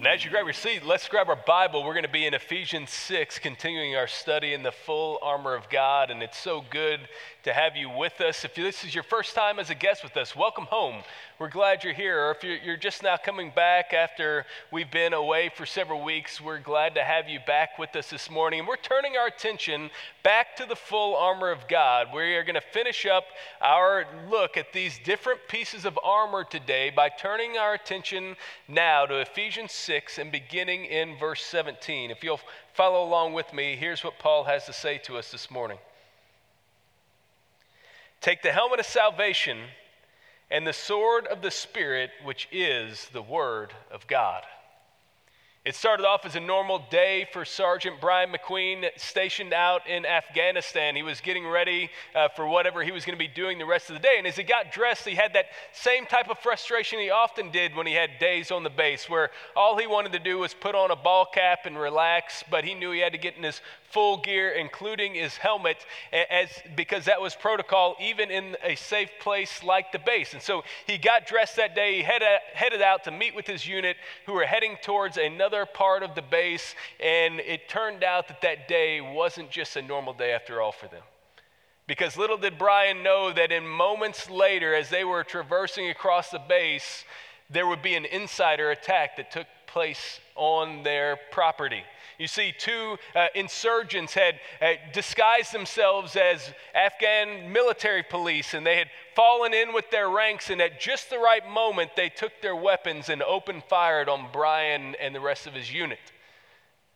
And as you grab your seat, let's grab our Bible. We're going to be in Ephesians 6, continuing our study in the full armor of God. And it's so good to have you with us. If this is your first time as a guest with us, welcome home. We're glad you're here. Or if you're, just now coming back after we've been away for several weeks, we're glad to have you back with us this morning. And we're turning our attention back to the full armor of God. We are going to finish up our look at these different pieces of armor today by turning our attention now to Ephesians 6 and beginning in verse 17. If you'll follow along with me, here's what Paul has to say to us this morning. Take the helmet of salvation and the sword of the Spirit, which is the Word of God. It started off as a normal day for Sergeant Brian McQueen, stationed out in Afghanistan. He was getting ready uh, for whatever he was going to be doing the rest of the day. And as he got dressed, he had that same type of frustration he often did when he had days on the base, where all he wanted to do was put on a ball cap and relax, but he knew he had to get in his full gear, including his helmet, as, because that was protocol even in a safe place like the base. And so he got dressed that day, he headed, headed out to meet with his unit who were heading towards another part of the base. And it turned out that that day wasn't just a normal day after all for them. Because little did Brian know that in moments later, as they were traversing across the base, there would be an insider attack that took place on their property. You see, two uh, insurgents had uh, disguised themselves as Afghan military police, and they had fallen in with their ranks, and at just the right moment, they took their weapons and opened fire on Brian and the rest of his unit.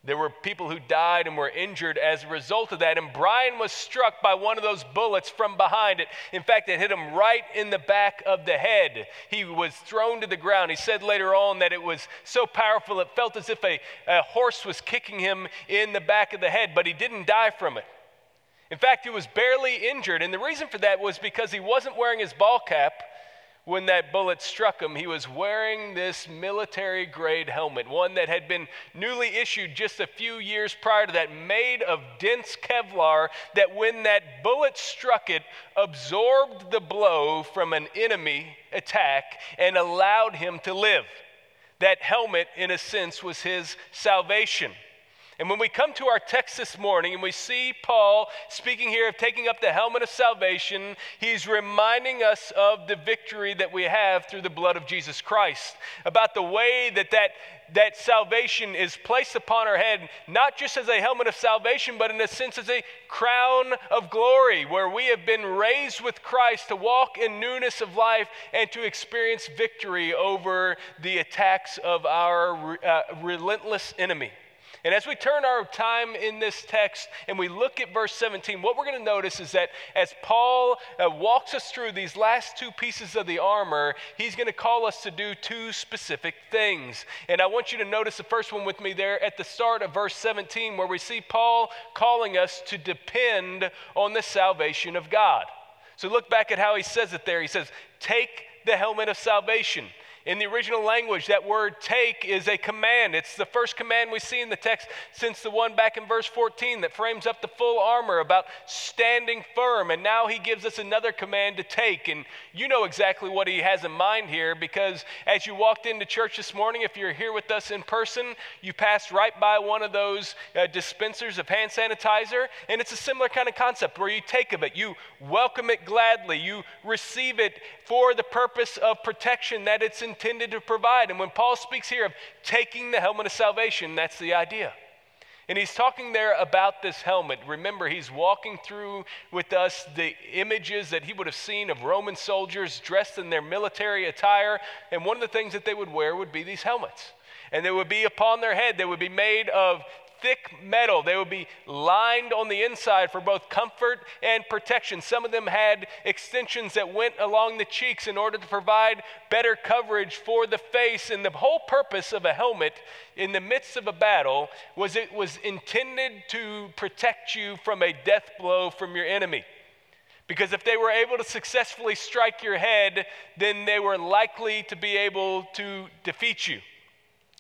There were people who died and were injured as a result of that. And Brian was struck by one of those bullets from behind it. In fact, it hit him right in the back of the head. He was thrown to the ground. He said later on that it was so powerful, it felt as if a, a horse was kicking him in the back of the head, but he didn't die from it. In fact, he was barely injured. And the reason for that was because he wasn't wearing his ball cap when that bullet struck him, he was wearing this military grade helmet, one that had been newly issued just a few years prior to that, made of dense Kevlar, that when that bullet struck it, absorbed the blow from an enemy attack and allowed him to live. That helmet, in a sense, was his salvation. And when we come to our text this morning and we see Paul speaking here of taking up the helmet of salvation, he's reminding us of the victory that we have through the blood of Jesus Christ, about the way that that, that salvation is placed upon our head, not just as a helmet of salvation, but in a sense as a crown of glory, where we have been raised with Christ to walk in newness of life and to experience victory over the attacks of our uh, relentless enemy. And as we turn our time in this text and we look at verse 17, what we're going to notice is that as Paul uh, walks us through these last two pieces of the armor, he's going to call us to do two specific things. And I want you to notice the first one with me there at the start of verse 17, where we see Paul calling us to depend on the salvation of God. So look back at how he says it there. He says, Take the helmet of salvation. In the original language, that word take is a command. It's the first command we see in the text since the one back in verse 14 that frames up the full armor about standing firm. And now he gives us another command to take. And you know exactly what he has in mind here because as you walked into church this morning, if you're here with us in person, you passed right by one of those uh, dispensers of hand sanitizer. And it's a similar kind of concept where you take of it, you welcome it gladly, you receive it for the purpose of protection that it's in intended to provide. And when Paul speaks here of taking the helmet of salvation, that's the idea. And he's talking there about this helmet. Remember, he's walking through with us the images that he would have seen of Roman soldiers dressed in their military attire. And one of the things that they would wear would be these helmets. And they would be upon their head. They would be made of thick metal. They would be lined on the inside for both comfort and protection. Some of them had extensions that went along the cheeks in order to provide better coverage for the face. And the whole purpose of a helmet in the midst of a battle was it was intended to protect you from a death blow from your enemy. Because if they were able to successfully strike your head, then they were likely to be able to defeat you.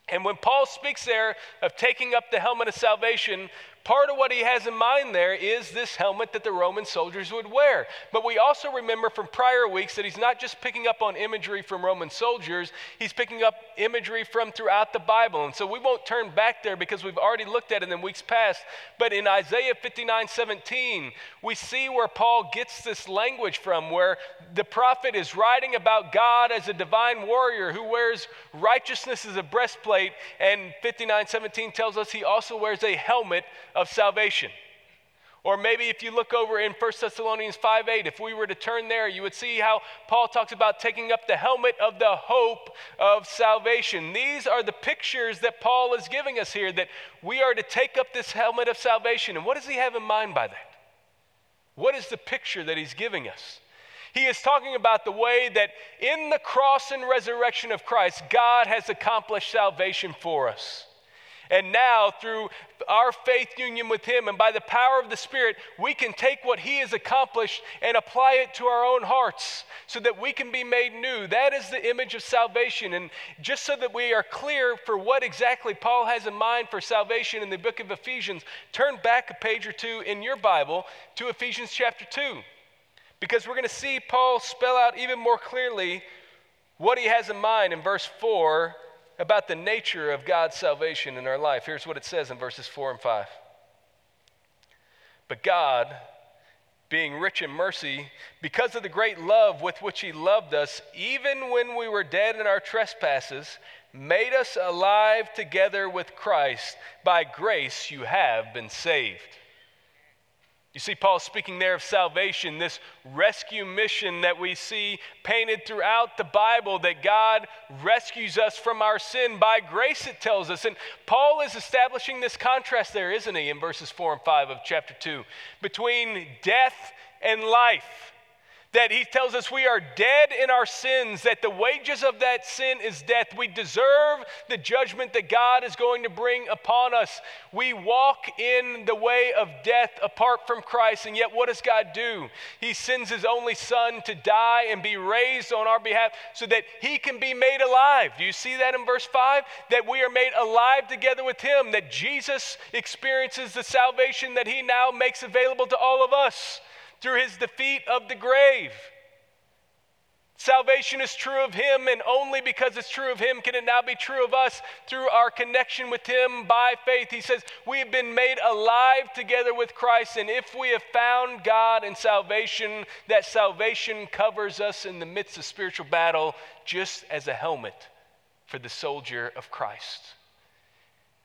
And when Paul speaks there of taking up the helmet of salvation, part of what he has in mind there is this helmet that the Roman soldiers would wear. But we also remember from prior weeks that he's not just picking up on imagery from Roman soldiers, he's picking up imagery from throughout the Bible. And so we won't turn back there because we've already looked at it in weeks past. But in Isaiah 59 17, we see where Paul gets this language from, where the prophet is writing about God as a divine warrior who wears righteousness as a breastplate. And 59 17 tells us he also wears a helmet of salvation. Or maybe if you look over in 1 Thessalonians 5 8, if we were to turn there, you would see how Paul talks about taking up the helmet of the hope of salvation. These are the pictures that Paul is giving us here that we are to take up this helmet of salvation. And what does he have in mind by that? What is the picture that he's giving us? He is talking about the way that in the cross and resurrection of Christ, God has accomplished salvation for us. And now, through our faith union with Him and by the power of the Spirit, we can take what He has accomplished and apply it to our own hearts so that we can be made new. That is the image of salvation. And just so that we are clear for what exactly Paul has in mind for salvation in the book of Ephesians, turn back a page or two in your Bible to Ephesians chapter 2. Because we're going to see Paul spell out even more clearly what he has in mind in verse 4 about the nature of God's salvation in our life. Here's what it says in verses 4 and 5. But God, being rich in mercy, because of the great love with which He loved us, even when we were dead in our trespasses, made us alive together with Christ. By grace you have been saved. You see, Paul speaking there of salvation, this rescue mission that we see painted throughout the Bible that God rescues us from our sin by grace, it tells us. And Paul is establishing this contrast there, isn't he, in verses 4 and 5 of chapter 2, between death and life that he tells us we are dead in our sins, that the wages of that sin is death. We deserve the judgment that God is going to bring upon us. We walk in the way of death apart from Christ, and yet what does God do? He sends his only Son to die and be raised on our behalf so that he can be made alive. Do you see that in verse 5? That we are made alive together with him, that Jesus experiences the salvation that he now makes available to all of us through his defeat of the grave. Salvation is true of him, and only because it's true of him can it now be true of us through our connection with him by faith. He says, We have been made alive together with Christ, and if we have found God and salvation, that salvation covers us in the midst of spiritual battle just as a helmet for the soldier of Christ.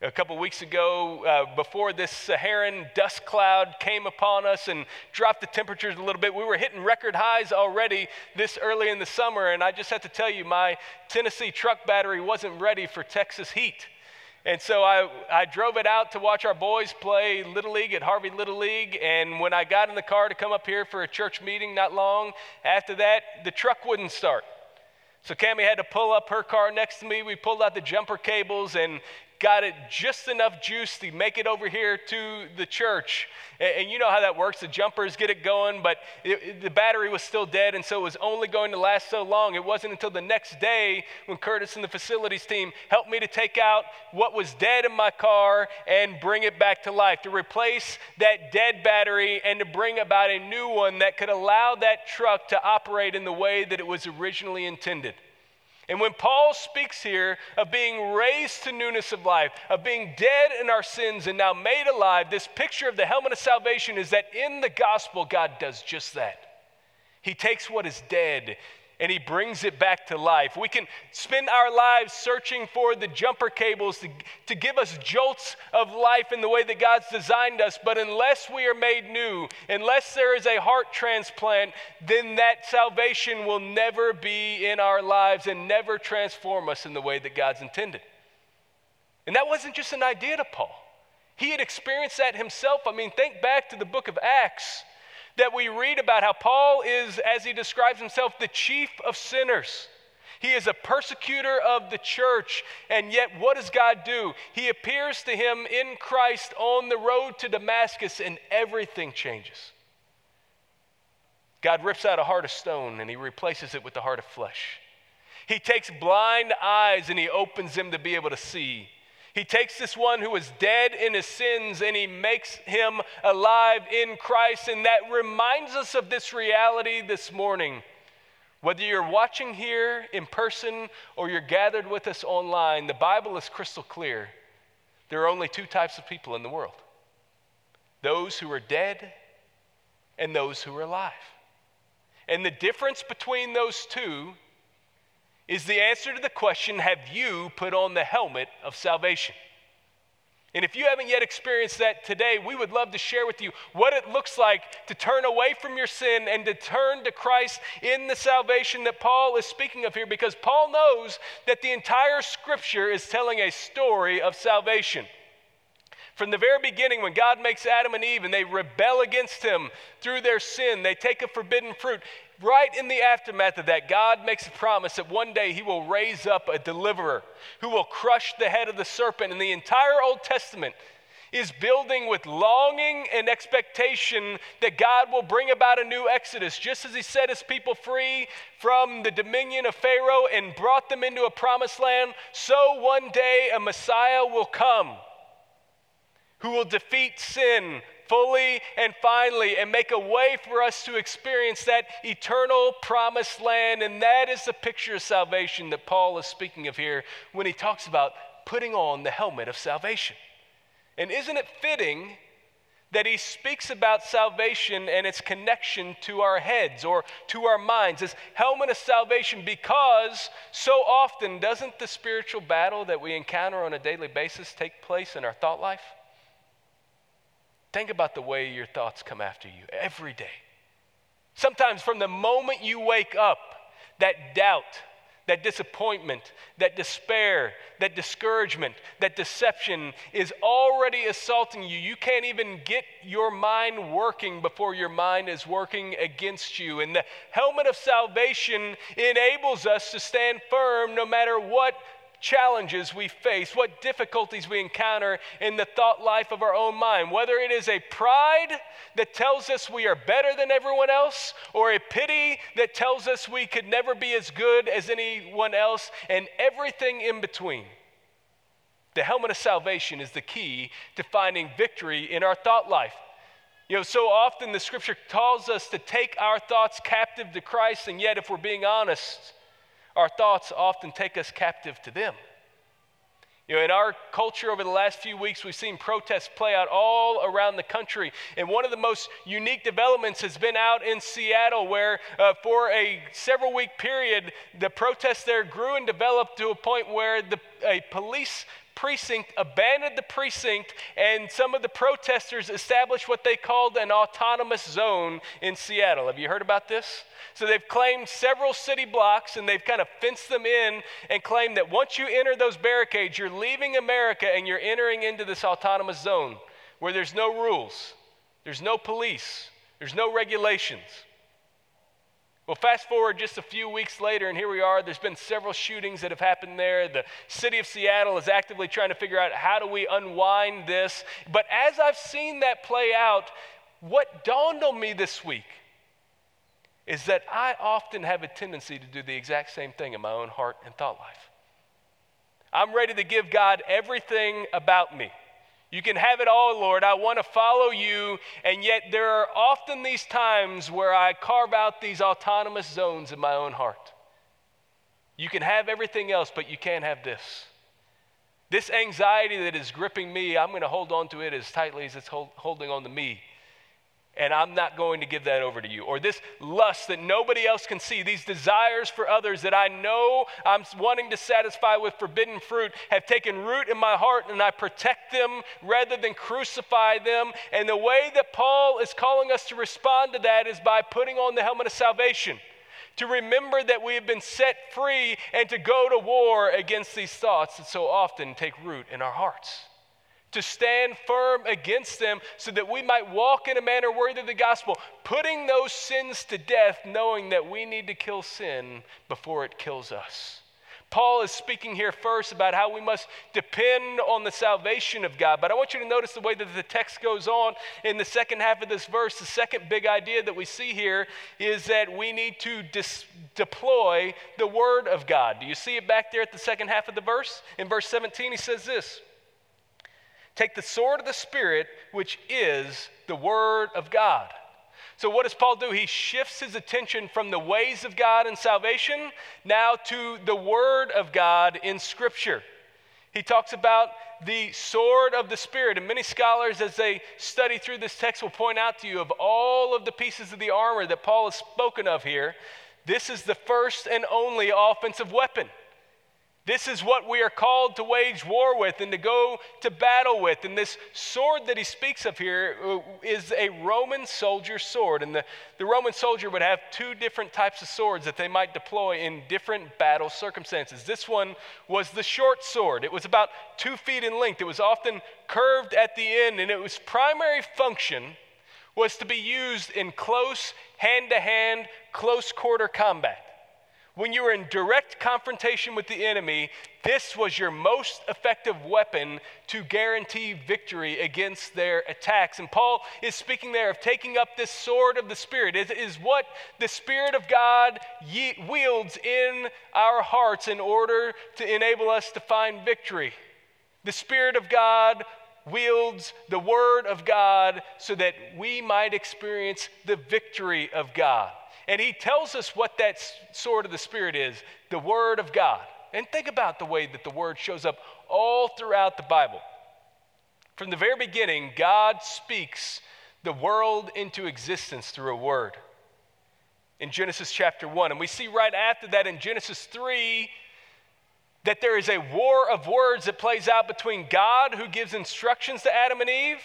A couple weeks ago, uh, before this Saharan dust cloud came upon us and dropped the temperatures a little bit, we were hitting record highs already this early in the summer. And I just have to tell you, my Tennessee truck battery wasn't ready for Texas heat. And so I, I drove it out to watch our boys play Little League at Harvey Little League. And when I got in the car to come up here for a church meeting not long after that, the truck wouldn't start. So Cami had to pull up her car next to me. We pulled out the jumper cables and got it just enough juice to make it over here to the church. And, and you know how that works. The jumpers get it going, but it, it, the battery was still dead, and so it was only going to last so long. It wasn't until the next day when Curtis and the facilities team helped me to take out what was dead in my car and bring it back to life, to replace that dead battery and to bring about a new one that could allow that truck to operate in the way that it was originally intended. And when Paul speaks here of being raised to newness of life, of being dead in our sins and now made alive, this picture of the helmet of salvation is that in the gospel, God does just that. He takes what is dead and he brings it back to life. We can spend our lives searching for the jumper cables to, to give us jolts of life in the way that God's designed us, but unless we are made new, unless there is a heart transplant, then that salvation will never be in our lives and never transform us in the way that God's intended. And that wasn't just an idea to Paul. He had experienced that himself. I mean, think back to the book of Acts that we read about how Paul is, as he describes himself, the chief of sinners. He is a persecutor of the church. And yet, what does God do? He appears to him in Christ on the road to Damascus, and everything changes. God rips out a heart of stone and he replaces it with the heart of flesh. He takes blind eyes and he opens them to be able to see. He takes this one who was dead in his sins and he makes him alive in Christ. And that reminds us of this reality this morning. Whether you're watching here in person or you're gathered with us online, the Bible is crystal clear. There are only two types of people in the world those who are dead and those who are alive. And the difference between those two is the answer to the question Have you put on the helmet of salvation? And if you haven't yet experienced that today, we would love to share with you what it looks like to turn away from your sin and to turn to Christ in the salvation that Paul is speaking of here, because Paul knows that the entire scripture is telling a story of salvation. From the very beginning, when God makes Adam and Eve and they rebel against him through their sin, they take a forbidden fruit right in the aftermath of that, God makes a promise that one day He will raise up a deliverer who will crush the head of the serpent. And the entire Old Testament is building with longing and expectation that God will bring about a new exodus, just as He set His people free from the dominion of Pharaoh and brought them into a promised land. So one day a Messiah will come who will defeat sin, fully and finally and make a way for us to experience that eternal promised land. And that is the picture of salvation that Paul is speaking of here when he talks about putting on the helmet of salvation. And isn't it fitting? that he speaks about salvation and its connection to our heads or to our minds, this helmet of salvation, because so often doesn't the spiritual battle that we encounter on a daily basis take place in our thought life? Think about the way your thoughts come after you every day. Sometimes from the moment you wake up, that doubt, that disappointment, that despair, that discouragement, that deception is already assaulting you. You can't even get your mind working before your mind is working against you. And the helmet of salvation enables us to stand firm no matter what challenges we face, what difficulties we encounter in the thought life of our own mind. Whether it is a pride that tells us we are better than everyone else, or a pity that tells us we could never be as good as anyone else, and everything in between. The helmet of salvation is the key to finding victory in our thought life. You know, so often the scripture calls us to take our thoughts captive to Christ, and yet, if we're being honest, our thoughts often take us captive to them. You know, in our culture over the last few weeks, we've seen protests play out all around the country. And one of the most unique developments has been out in Seattle, where uh, for a several week period, the protests there grew and developed to a point where the, a police precinct abandoned the precinct, and some of the protesters established what they called an autonomous zone in Seattle. Have you heard about this? So they've claimed several city blocks and they've kind of fenced them in and claimed that once you enter those barricades, you're leaving America and you're entering into this autonomous zone where there's no rules, there's no police, there's no regulations. Well, fast forward just a few weeks later, and here we are. There's been several shootings that have happened there. The city of Seattle is actively trying to figure out how do we unwind this. But as I've seen that play out, what dawned on me this week is that I often have a tendency to do the exact same thing in my own heart and thought life. I'm ready to give God everything about me. You can have it all, Lord. I want to follow you. And yet, there are often these times where I carve out these autonomous zones in my own heart. You can have everything else, but you can't have this. This anxiety that is gripping me, I'm going to hold on to it as tightly as it's hold, holding on to me and I'm not going to give that over to you. Or this lust that nobody else can see, these desires for others that I know I'm wanting to satisfy with forbidden fruit have taken root in my heart and I protect them rather than crucify them. And the way that Paul is calling us to respond to that is by putting on the helmet of salvation. To remember that we have been set free and to go to war against these thoughts that so often take root in our hearts to stand firm against them so that we might walk in a manner worthy of the gospel, putting those sins to death, knowing that we need to kill sin before it kills us. Paul is speaking here first about how we must depend on the salvation of God. But I want you to notice the way that the text goes on in the second half of this verse. The second big idea that we see here is that we need to dis- deploy the word of God. Do you see it back there at the second half of the verse? In verse 17, he says this Take the sword of the Spirit, which is the Word of God. So, what does Paul do? He shifts his attention from the ways of God and salvation now to the Word of God in Scripture. He talks about the sword of the Spirit. And many scholars, as they study through this text, will point out to you of all of the pieces of the armor that Paul has spoken of here, this is the first and only offensive weapon. This is what we are called to wage war with and to go to battle with. And this sword that he speaks of here uh, a Roman soldier sword. And the, the Roman soldier would have two different types of swords that they might deploy in different battle circumstances. This one was the short sword, it was about two feet in length, it was often curved at the end, and its primary function was to be used in close hand to hand, close quarter combat. When you were in direct confrontation with the enemy, this was your most effective weapon to guarantee victory against their attacks. And Paul is speaking there of taking up this sword of the Spirit. It is what the Spirit of God wields in our hearts in order to enable us to find victory. The Spirit of God wields the Word of God so that we might experience the victory of God. And he tells us what that sword of the Spirit is the Word of God. And think about the way that the Word shows up all throughout the Bible. From the very beginning, God speaks the world into existence through a word. In Genesis chapter 1. And we see right after that in Genesis 3 that there is a war of words that plays out between God, who gives instructions to Adam and Eve,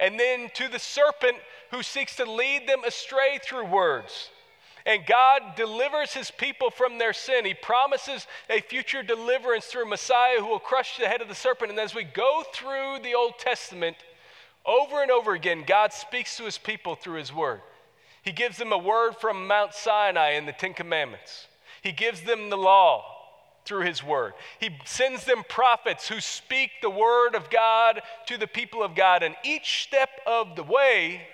and then to the serpent who seeks to lead them astray through words. And God delivers his people from their sin. He promises a future deliverance through a Messiah who will crush the head of the serpent. And as we go through the Old Testament, over and over again, God speaks to his people through his word. He gives them a word from Mount Sinai in the Ten Commandments, he gives them the law through his word. He sends them prophets who speak the word of God to the people of God. And each step of the way,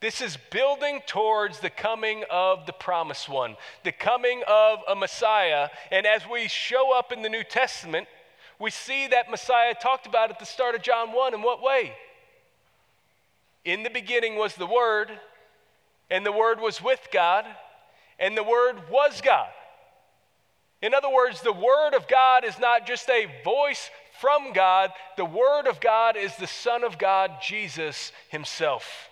this is building towards the coming of the promised one, the coming of a Messiah. And as we show up in the New Testament, we see that Messiah talked about at the start of John 1. In what way? In the beginning was the Word, and the Word was with God, and the Word was God. In other words, the Word of God is not just a voice from God, the Word of God is the Son of God, Jesus Himself.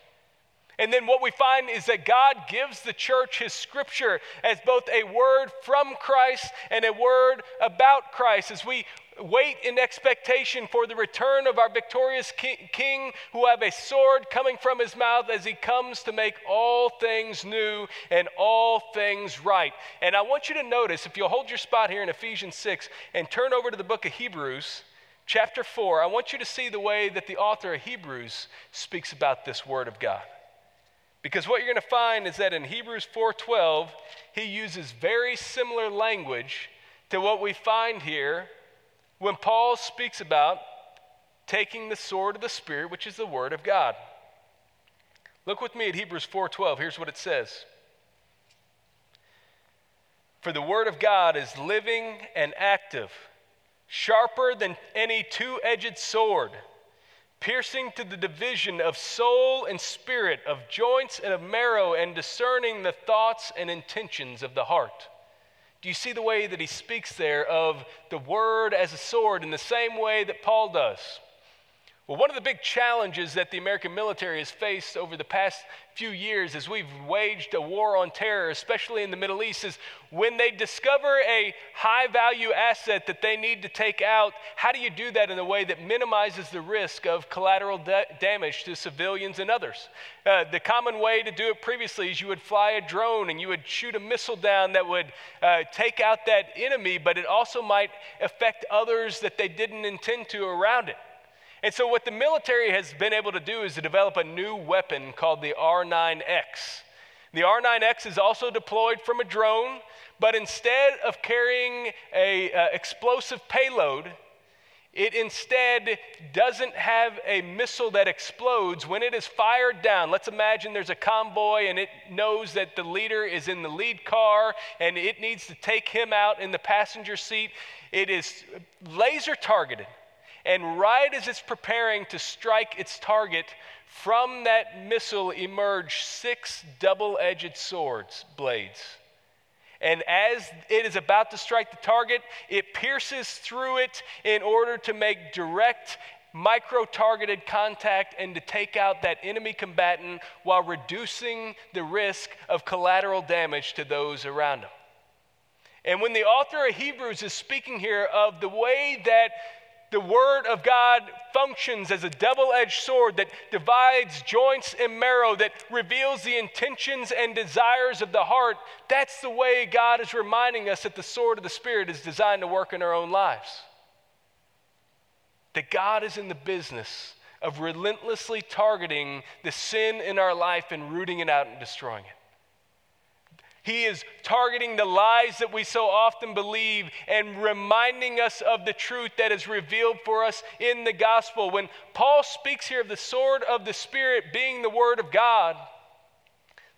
And then what we find is that God gives the church his scripture as both a word from Christ and a word about Christ as we wait in expectation for the return of our victorious king who have a sword coming from his mouth as he comes to make all things new and all things right. And I want you to notice if you'll hold your spot here in Ephesians 6 and turn over to the book of Hebrews chapter 4, I want you to see the way that the author of Hebrews speaks about this word of God. Because what you're going to find is that in Hebrews 4:12, he uses very similar language to what we find here when Paul speaks about taking the sword of the spirit, which is the word of God. Look with me at Hebrews 4:12. Here's what it says. For the word of God is living and active, sharper than any two-edged sword piercing to the division of soul and spirit, of joints and of marrow, and discerning the thoughts and intentions of the heart. Do you see the way that he speaks there of the word as a sword in the same way that Paul does? Well, one of the big challenges that the American military has faced over the past few years as we've waged a war on terror, especially in the Middle East, is when they discover a high value asset that they need to take out, how do you do that in a way that minimizes the risk of collateral da- damage to civilians and others? Uh, the common way to do it previously is you would fly a drone and you would shoot a missile down that would uh, take out that enemy, but it also might affect others that they didn't intend to around it. And so, what the military has been able to do is to develop a new weapon called the R9X. The R9X is also deployed from a drone, but instead of carrying a uh, explosive payload, it instead doesn't have a missile that explodes when it is fired down. Let's imagine there's a convoy and it knows that the leader is in the lead car and it needs to take him out in the passenger seat. It is laser targeted And right as it's preparing to strike its target, from that missile emerge six double edged swords, blades. And as it is about to strike the target, it pierces through it in order to make direct, micro targeted contact and to take out that enemy combatant while reducing the risk of collateral damage to those around them. And when the author of Hebrews is speaking here of the way that the Word of God functions as a double edged sword that divides joints and marrow, that reveals the intentions and desires of the heart. That's the way God is reminding us that the sword of the Spirit is designed to work in our own lives. That God is in the business of relentlessly targeting the sin in our life and rooting it out and destroying it. He is targeting the lies that we so often believe and reminding us of the truth that is revealed for us in the gospel. When Paul speaks here of the sword of the Spirit being the Word of God,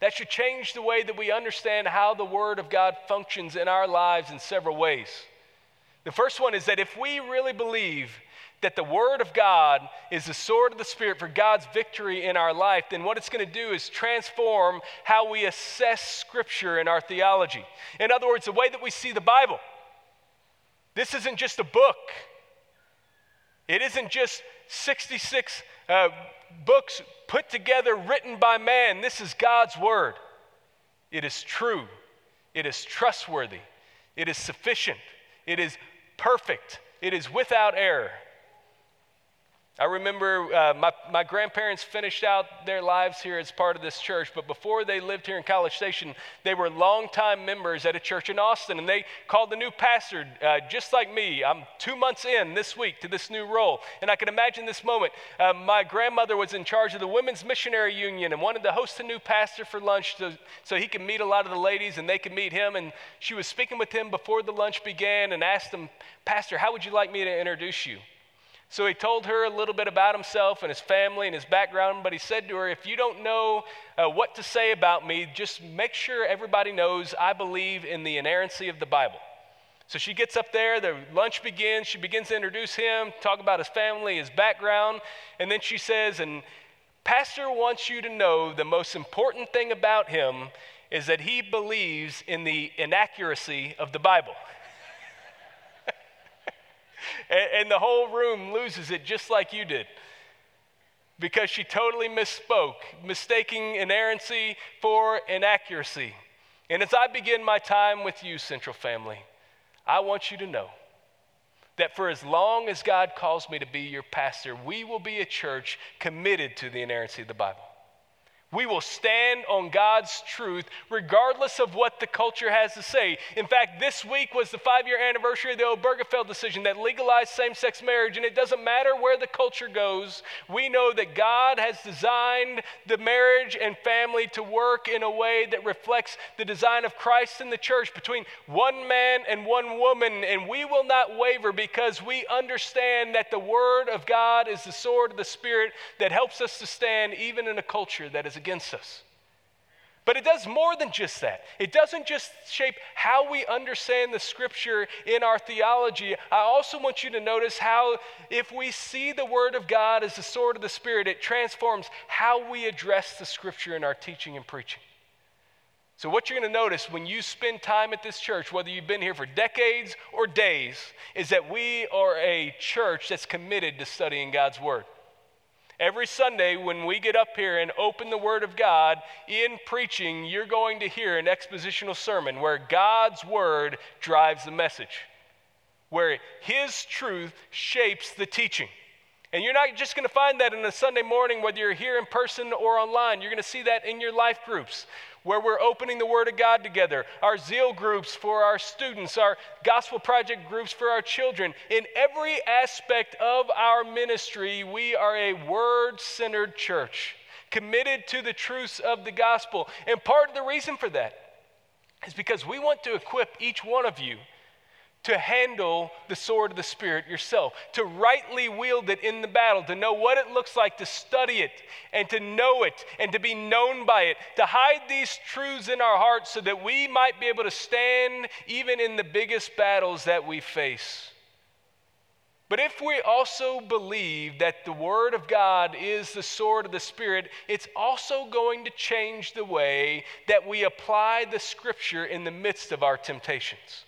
that should change the way that we understand how the Word of God functions in our lives in several ways. The first one is that if we really believe that the Word of God is the sword of the Spirit for God's victory in our life, then what it's going to do is transform how we assess Scripture in our theology. In other words, the way that we see the Bible. This isn't just a book, it isn't just 66 uh, books put together, written by man. This is God's Word. It is true, it is trustworthy, it is sufficient, it is perfect, it is without error. I remember uh, my, my grandparents finished out their lives here as part of this church, but before they lived here in College Station, they were longtime members at a church in Austin, and they called the new pastor uh, just like me. I'm two months in this week to this new role, and I can imagine this moment. Uh, my grandmother was in charge of the Women's Missionary Union and wanted to host a new pastor for lunch to, so he could meet a lot of the ladies and they could meet him. And she was speaking with him before the lunch began and asked him, Pastor, how would you like me to introduce you? So he told her a little bit about himself and his family and his background, but he said to her, If you don't know uh, what to say about me, just make sure everybody knows I believe in the inerrancy of the Bible. So she gets up there, the lunch begins, she begins to introduce him, talk about his family, his background, and then she says, And Pastor wants you to know the most important thing about him is that he believes in the inaccuracy of the Bible and, and the whole room loses it just like you did because she totally misspoke, mistaking inerrancy for inaccuracy. And as I begin my time with you, Central Family, I want you to know that for as long as God calls me to be your pastor, we will be a church committed to the inerrancy of the Bible. We will stand on God's truth regardless of what the culture has to say. In fact, this week was the five year anniversary of the Obergefell decision that legalized same sex marriage, and it doesn't matter where the culture goes. We know that God has designed the marriage and family to work in a way that reflects the design of Christ in the church between one man and one woman, and we will not waver because we understand that the Word of God is the sword of the Spirit that helps us to stand even in a culture that is against us. But it does more than just that. It doesn't just shape how we understand the scripture in our theology. I also want you to notice how, if we see the word of God as the sword of the Spirit, it transforms how we address the scripture in our teaching and preaching. So, what you're going to notice when you spend time at this church, whether you've been here for decades or days, is that we are a church that's committed to studying God's word. Every Sunday, when we get up here and open the Word of God in preaching, you're going to hear an expositional sermon where God's Word drives the message, where His truth shapes the teaching. And you're not just going to find that in a Sunday morning, whether you're here in person or online. You're going to see that in your life groups, where we're opening the Word of God together, our zeal groups for our students, our gospel project groups for our children. In every aspect of our ministry, we are a word centered church, committed to the truths of the gospel. And part of the reason for that is because we want to equip each one of you to handle the sword of the Spirit yourself, to rightly wield it in the battle, to know what it looks like, to study it, and to know it, and to be known by it, to hide these truths in our hearts so that we might be able to stand even in the biggest battles that we face. But if we also believe that the Word of God is the sword of the Spirit, it's also going to change the way that we apply the Scripture in the midst of our temptations.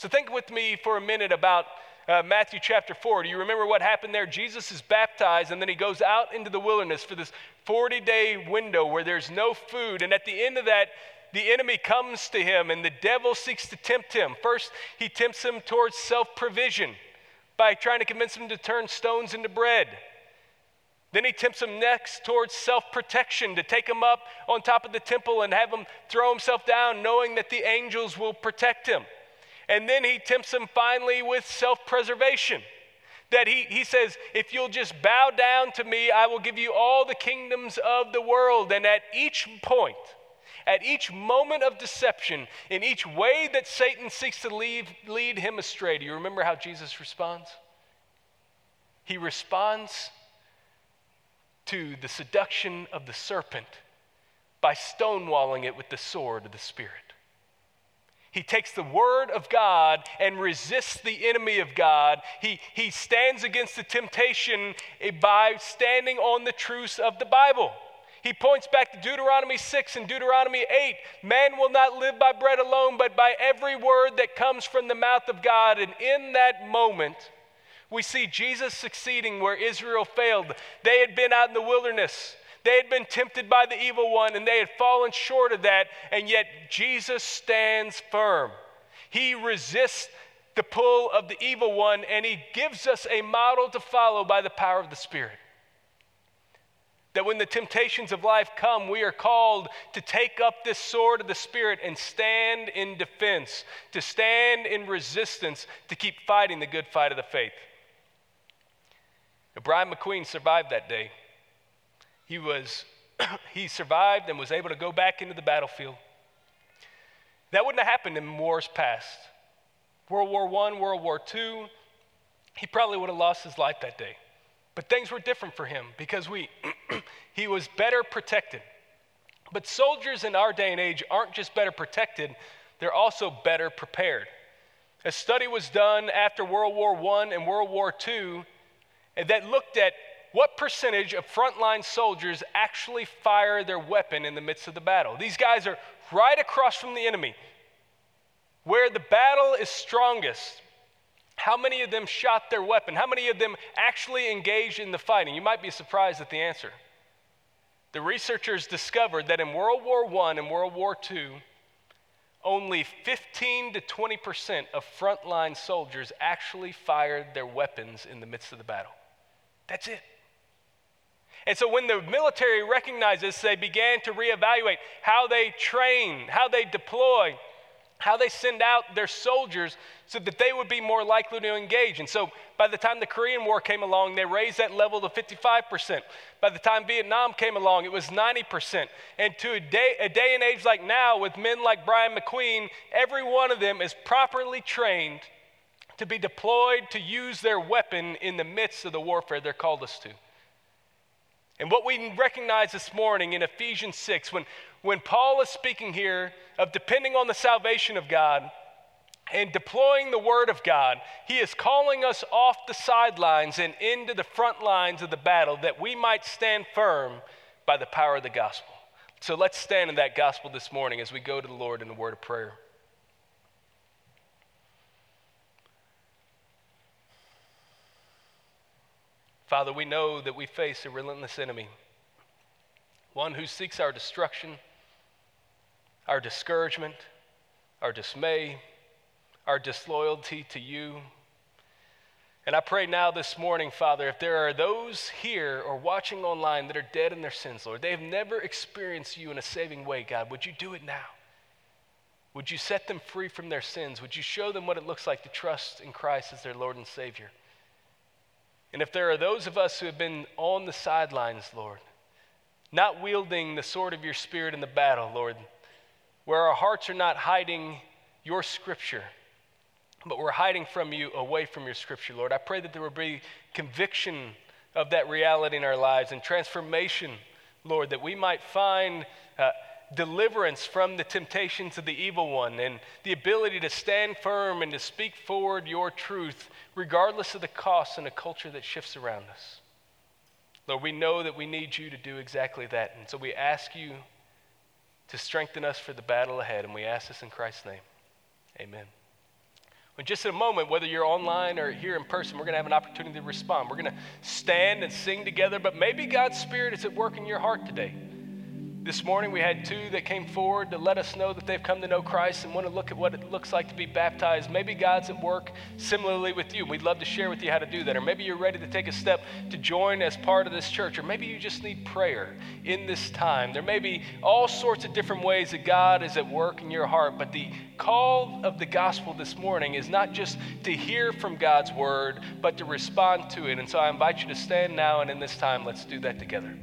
So think with me for a minute about uh, Matthew chapter 4. Do you remember what happened there? Jesus is baptized and then he goes out into the wilderness for this 40 day window where there's no food. And at the end of that, the enemy comes to him and the devil seeks to tempt him. First, he tempts him towards self provision by trying to convince him to turn stones into bread. Then he tempts him next towards self protection, to take him up on top of the temple and have him throw himself down, knowing that the angels will protect him. And then he tempts him finally with self preservation. That he, he says, If you'll just bow down to me, I will give you all the kingdoms of the world. And at each point, at each moment of deception, in each way that Satan seeks to lead, lead him astray. Do you remember how Jesus responds? He responds to the seduction of the serpent by stonewalling it with the sword of the Spirit. He takes the word of God and resists the enemy of God. He, he stands against the temptation by standing on the truths of the Bible. He points back to Deuteronomy 6 and Deuteronomy 8. Man will not live by bread alone, but by every word that comes from the mouth of God. And in that moment, we see Jesus succeeding where Israel failed. They had been out in the wilderness. They had been tempted by the evil one and they had fallen short of that, and yet Jesus stands firm. He resists the pull of the evil one and he gives us a model to follow by the power of the Spirit. That when the temptations of life come, we are called to take up this sword of the Spirit and stand in defense, to stand in resistance, to keep fighting the good fight of the faith. Brian McQueen survived that day. He, was, he survived and was able to go back into the battlefield. That wouldn't have happened in wars past. World War I, World War II, he probably would have lost his life that day. But things were different for him because we, he was better protected. But soldiers in our day and age aren't just better protected, they're also better prepared. A study was done after World War I and World War II that looked at what percentage of frontline soldiers actually fire their weapon in the midst of the battle. These guys are right across from the enemy. Where the battle is strongest, how many of them shot their weapon? How many of them actually engaged in the fighting? You might be surprised at the answer. The researchers discovered that in World War I and World War II, only 15 to 20 percent of frontline soldiers actually fired their weapons in the midst of the battle. That's it. And so when the military recognized this, they began to reevaluate how they train, how they deploy, how they send out their soldiers so that they would be more likely to engage. And so by the time the Korean War came along, they raised that level to 55%. By the time Vietnam came along, it was 90%. And to a day, a day and age like now, with men like Brian McQueen, every one of them is properly trained to be deployed to use their weapon in the midst of the warfare they're called us to. And what we recognize this morning in Ephesians 6, when, when Paul is speaking here of depending on the salvation of God and deploying the Word of God, he is calling us off the sidelines and into the front lines of the battle that we might stand firm by the power of the gospel. So let's stand in that gospel this morning as we go to the Lord in the word of prayer. Father, we know that we face a relentless enemy, one who seeks our destruction, our discouragement, our dismay, our disloyalty to you. And I pray now this morning, Father, if there are those here or watching online that are dead in their sins, Lord, they have never experienced you in a saving way, God, would you do it now? Would you set them free from their sins? Would you show them what it looks like to trust in Christ as their Lord and Savior? And if there are those of us who have been on the sidelines, Lord, not wielding the sword of your Spirit in the battle, Lord, where our hearts are not hiding your scripture, but we're hiding from you away from your scripture, Lord, I pray that there will be conviction of that reality in our lives and transformation, Lord, that we might find uh, deliverance from the temptations of the evil one and the ability to stand firm and to speak forward your truth, regardless of the cost in a culture that shifts around us. Lord, we know that we need you to do exactly that. And so we ask you to strengthen us for the battle ahead. And we ask this in Christ's name. Amen. Just in a moment, whether you're online or here in person, we're going to have an opportunity to respond. We're going to stand and sing together, but maybe God's Spirit is at work in your heart today. This morning, we had two that came forward to let us know that they've come to know Christ and want to look at what it looks like to be baptized. Maybe God's at work similarly with you. We'd love to share with you how to do that. Or maybe you're ready to take a step to join as part of this church. Or maybe you just need prayer in this time. There may be all sorts of different ways that God is at work in your heart. But the call of the gospel this morning is not just to hear from God's word, but to respond to it. And so I invite you to stand now and in this time, let's do that together.